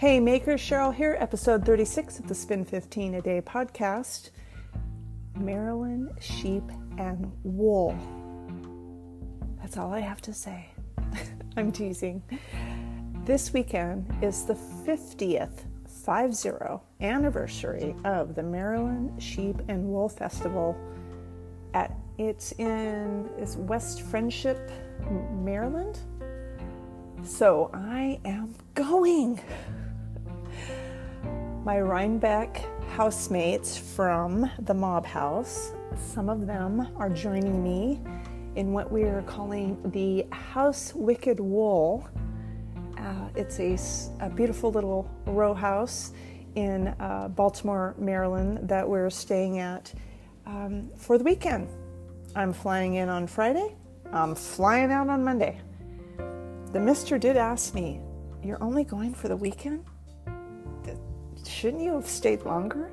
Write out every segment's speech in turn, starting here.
Hey makers, Cheryl here, episode 36 of the Spin 15 a Day podcast. Maryland sheep and wool. That's all I have to say. I'm teasing. This weekend is the 50th 50 anniversary of the Maryland Sheep and Wool Festival at it's in is West Friendship, Maryland. So I am going my Rhinebeck housemates from the Mob House. Some of them are joining me in what we are calling the House Wicked Wool. Uh, it's a, a, beautiful little row house in uh, Baltimore, Maryland, that we're staying at um, for the weekend. I'm flying in on Friday. I'm flying out on Monday. The mister did ask me, You're only going for the weekend? Shouldn't you have stayed longer?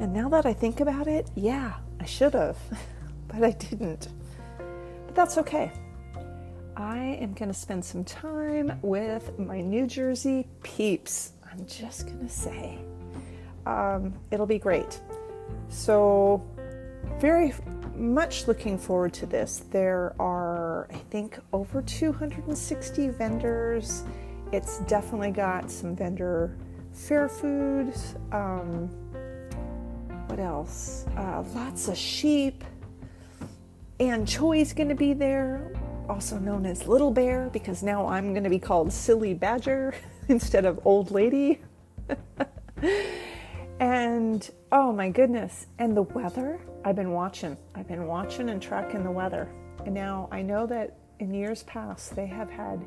And now that I think about it, yeah, I should have, but I didn't. But that's okay. I am going to spend some time with my New Jersey peeps. I'm just going to say. Um, it'll be great. So, very much looking forward to this. There are, I think, over 260 vendors. It's definitely got some vendor fair foods. Um, what else? Uh, lots of sheep. And Choi's going to be there, also known as Little Bear, because now I'm going to be called Silly Badger instead of Old Lady. and oh my goodness, and the weather. I've been watching. I've been watching and tracking the weather. And now I know that in years past they have had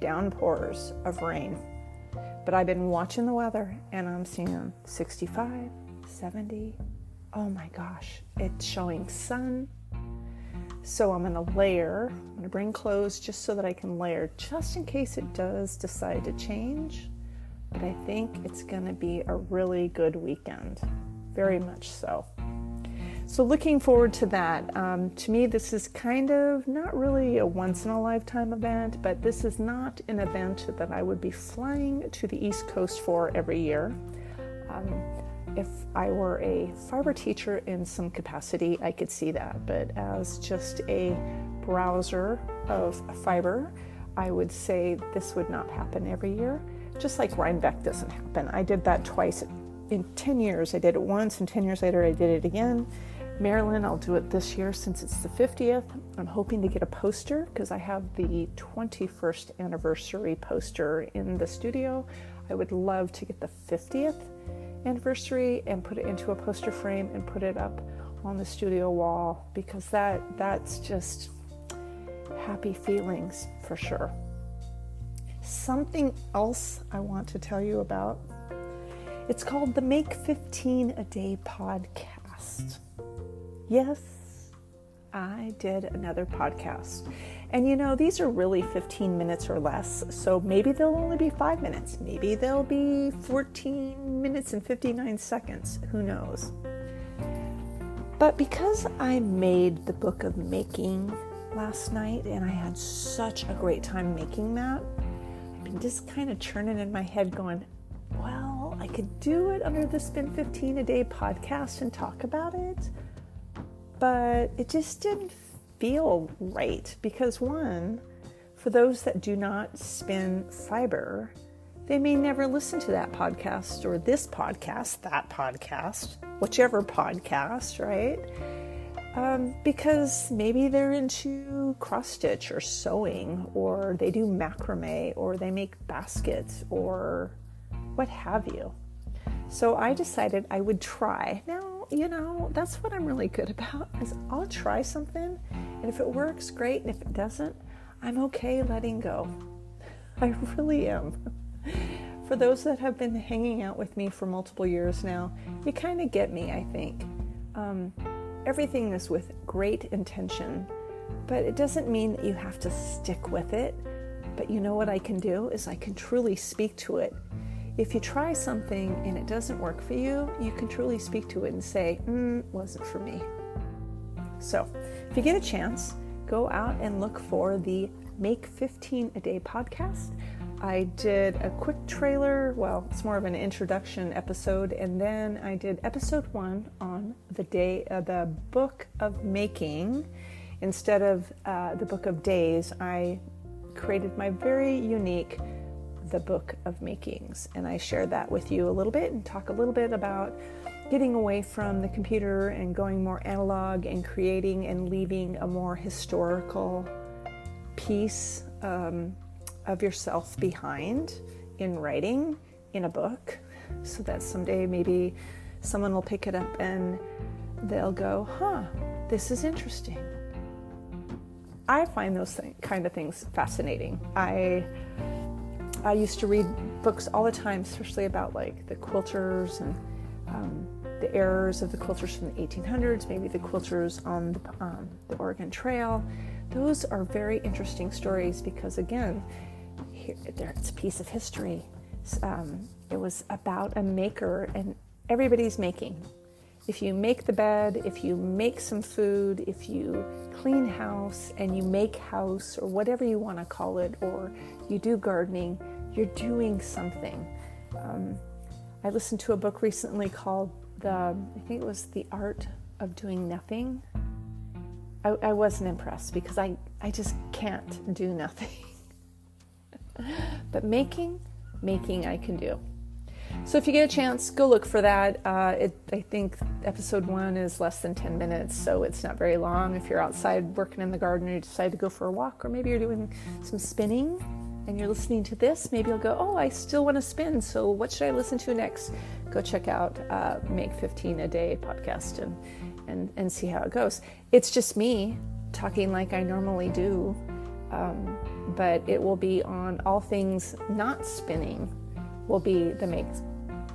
downpours of rain but I've been watching the weather and I'm seeing 65, 70. Oh my gosh, it's showing sun. So I'm to layer. I'm to bring clothes just so that I can layer just in case it does decide to change. But I think it's to be a really good weekend. Very much so. So, looking forward to that. Um, to me, this is kind of not really a once in a lifetime event, but this is not an event that I would be flying to the East Coast for every year. Um, if I were a fiber teacher in some capacity, I could see that, but as just a browser of fiber, I would say this would not happen every year, just like Rhinebeck doesn't happen. I did that twice in 10 years. I did it once, and 10 years later, I did it again. Maryland, I'll do it this year since it's the 50th. I'm hoping to get a poster because I have the 21st anniversary poster in the studio. I would love to get the 50th anniversary and put it into a poster frame and put it up on the studio wall because that that's just happy feelings for sure. Something else I want to tell you about. It's called the Make 15 a Day podcast. Yes, I did another podcast. And you know, these are really 15 minutes or less, so maybe they'll only be five minutes. Maybe they'll be 14 minutes and 59 seconds. Who knows? But because I made the book of making last night and I had such a great time making that, I've been just kind of churning in my head going, well, I could do it under the Spin 15 a Day podcast and talk about it but it just didn't feel right because, one, for those that do not spin fiber, they may never listen to that podcast or this podcast, that podcast, whichever podcast, right? Um, because maybe they're into cross stitch or sewing, or they do macrame, or they make baskets, or what have you. So I decided I would try. Now, you know, that's what I'm really good about is I'll try something and if it works, great, and if it doesn't, I'm okay letting go. I really am. For those that have been hanging out with me for multiple years now, you kind of get me, I think. Um, everything is with great intention, but it doesn't mean that you have to stick with it. But you know what I can do is I can truly speak to it if you try something and it doesn't work for you, you can truly speak to it and say, mm, wasn't for me. So, if you get a chance, go out and look for the Make 15 a Day podcast. I did a quick trailer, well, it's more of an introduction episode, and then I did episode one on the day, uh, the book of making. Instead of uh, the book of days, I created my very unique the book of makings, and I shared that with you a little bit and talk a little bit about getting away from the computer and going more analog and creating and leaving a more historical piece. Um, of yourself behind in writing in a book so that someday maybe someone will pick it up and they'll go, huh, this is interesting. I find those th- kind of things fascinating. I I used to read books all the time, especially about like the quilters and um, the errors of the quilters from the 1800s, maybe the quilters on the, um, the Oregon Trail. Those are very interesting stories because, again, here, it's a piece of history. Um, it was about a maker, and everybody's making. If you make the bed, if you make some food, if you clean house and you make house or whatever you want to call it, or you do gardening, you're doing something. Um, I listened to a book recently called the, I think it was The Art of Doing Nothing. I, I wasn't impressed because I, I just can't do nothing. but making, making I can do. So if you get a chance, go look for that. Uh, it, I think episode one is less than 10 minutes, so it's not very long. If you're outside working in the garden and you decide to go for a walk, or maybe you're doing some spinning and you're listening to this, maybe you'll go, Oh, I still want to spin, so what should I listen to next? Go check out uh, Make 15 a Day podcast and, and, and see how it goes. It's just me talking like I normally do. Um, but it will be on all things not spinning, will be the make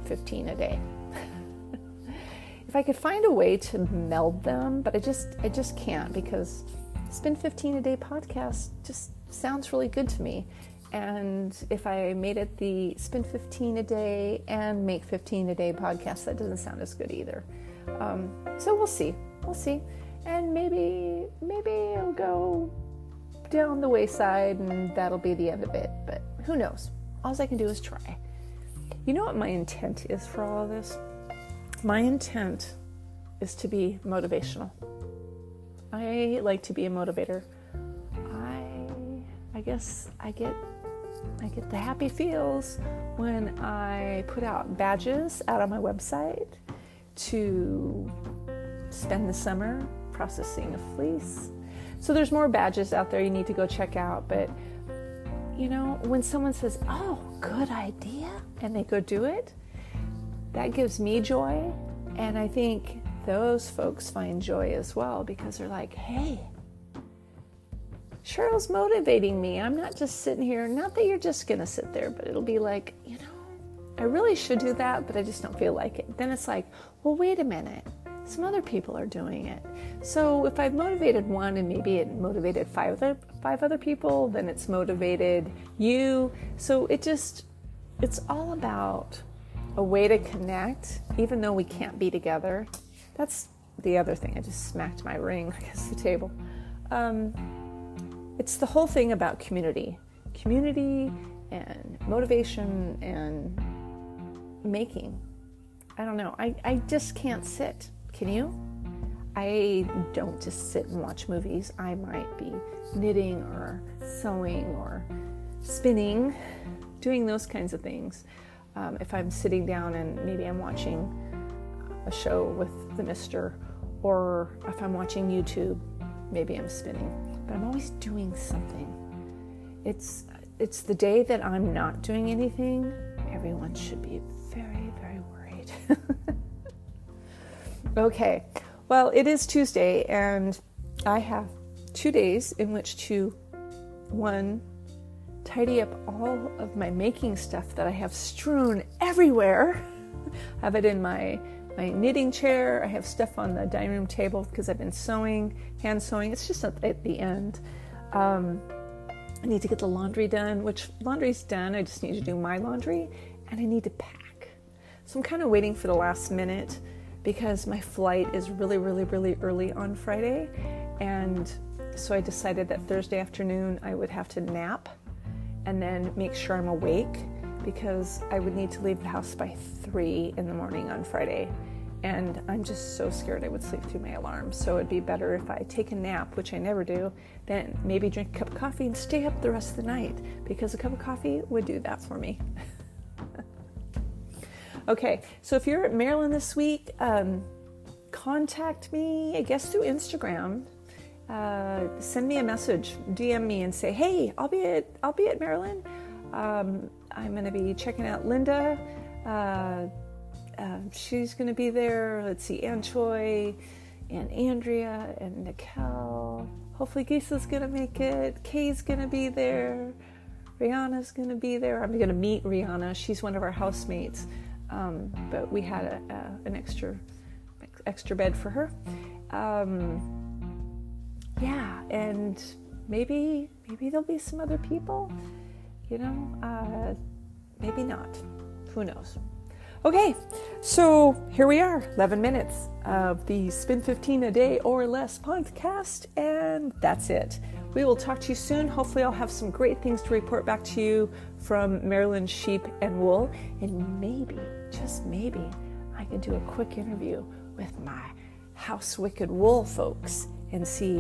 15 a day. if I could find a way to meld them, but I just I just can't because spin 15 a day podcast just sounds really good to me. And if I made it the spin 15 a day and make 15 a day podcast, that doesn't sound as good either. Um, so we'll see. We'll see. And maybe maybe I'll go down the wayside and that'll be the end of it. But who knows? All I can do is try. You know what my intent is for all of this? My intent is to be motivational. I like to be a motivator. I I guess I get I get the happy feels when I put out badges out on my website to spend the summer processing a fleece so there's more badges out there you need to go check out. But you know, when someone says, "Oh, good idea," and they go do it, that gives me joy, and I think those folks find joy as well because they're like, "Hey, Cheryl's motivating me. I'm not just sitting here. Not that you're just gonna sit there, but it'll be like, you know, I really should do that, but I just don't feel like it. Then it's like, well, wait a minute some other people are doing it. So if I've motivated one and maybe it motivated five other five other people, then it's motivated you. So it just it's all about a way to connect, even though we can't be together. That's the other thing. I just smacked my ring against the table. Um, it's the whole thing about community, community and motivation and making. I don't know. I, I just can't sit. Can you? I don't just sit and watch movies. I might be knitting or sewing or spinning, doing those kinds of things. Um, if I'm sitting down and maybe I'm watching a show with the mister, or if I'm watching YouTube, maybe I'm spinning. But I'm always doing something. It's it's the day that I'm not doing anything, everyone should be very, very worried. Okay, well, it is Tuesday, and I have two days in which to one, tidy up all of my making stuff that I have strewn everywhere. Have it in my my knitting chair. I have stuff on the dining room table because I've been sewing, hand sewing. It's just at the end. Um, I need to get the laundry done, which laundry's done. I just need to do my laundry, and I need to pack. So I'm kind of waiting for the last minute because my flight is really, really, really early on Friday. And so I decided that Thursday afternoon I would have to nap and then make sure I'm awake because I would need to leave the house by three in the morning on Friday. And I'm just so scared I would sleep through my alarm. So it'd be better if I take a nap, which I never do, then maybe drink a cup of coffee and stay up the rest of the night because a cup of coffee would do that for me. okay, so if you're at Maryland this week, um, contact me, I guess through Instagram. Uh, send me a message, DM me, and say, "Hey, I'll be at I'll be at Maryland. Um, I'm going to be checking out Linda. Uh, uh, she's going to be there. Let's see, Ann Choi, and Andrea, and Nicole. Hopefully, Gisa's going to make it. Kay's going to be there. Rihanna's going to be there. I'm going to meet Rihanna. She's one of our housemates, um, but we had a, a, an extra extra bed for her. Um, yeah, and maybe maybe there'll be some other people. You know, uh, maybe not. Who knows? Okay, so here we are, 11 minutes of the Spin 15 a Day or Less podcast, and that's it. We will talk to you soon. Hopefully, I'll have some great things to report back to you from Maryland Sheep and Wool, and maybe, just maybe, I can do a quick interview with my House Wicked Wool folks and see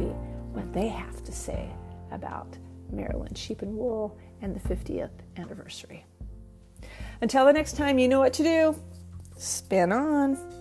what they have to say about Maryland Sheep and Wool and the 50th anniversary. Until the next time, you know what to do. Spin on.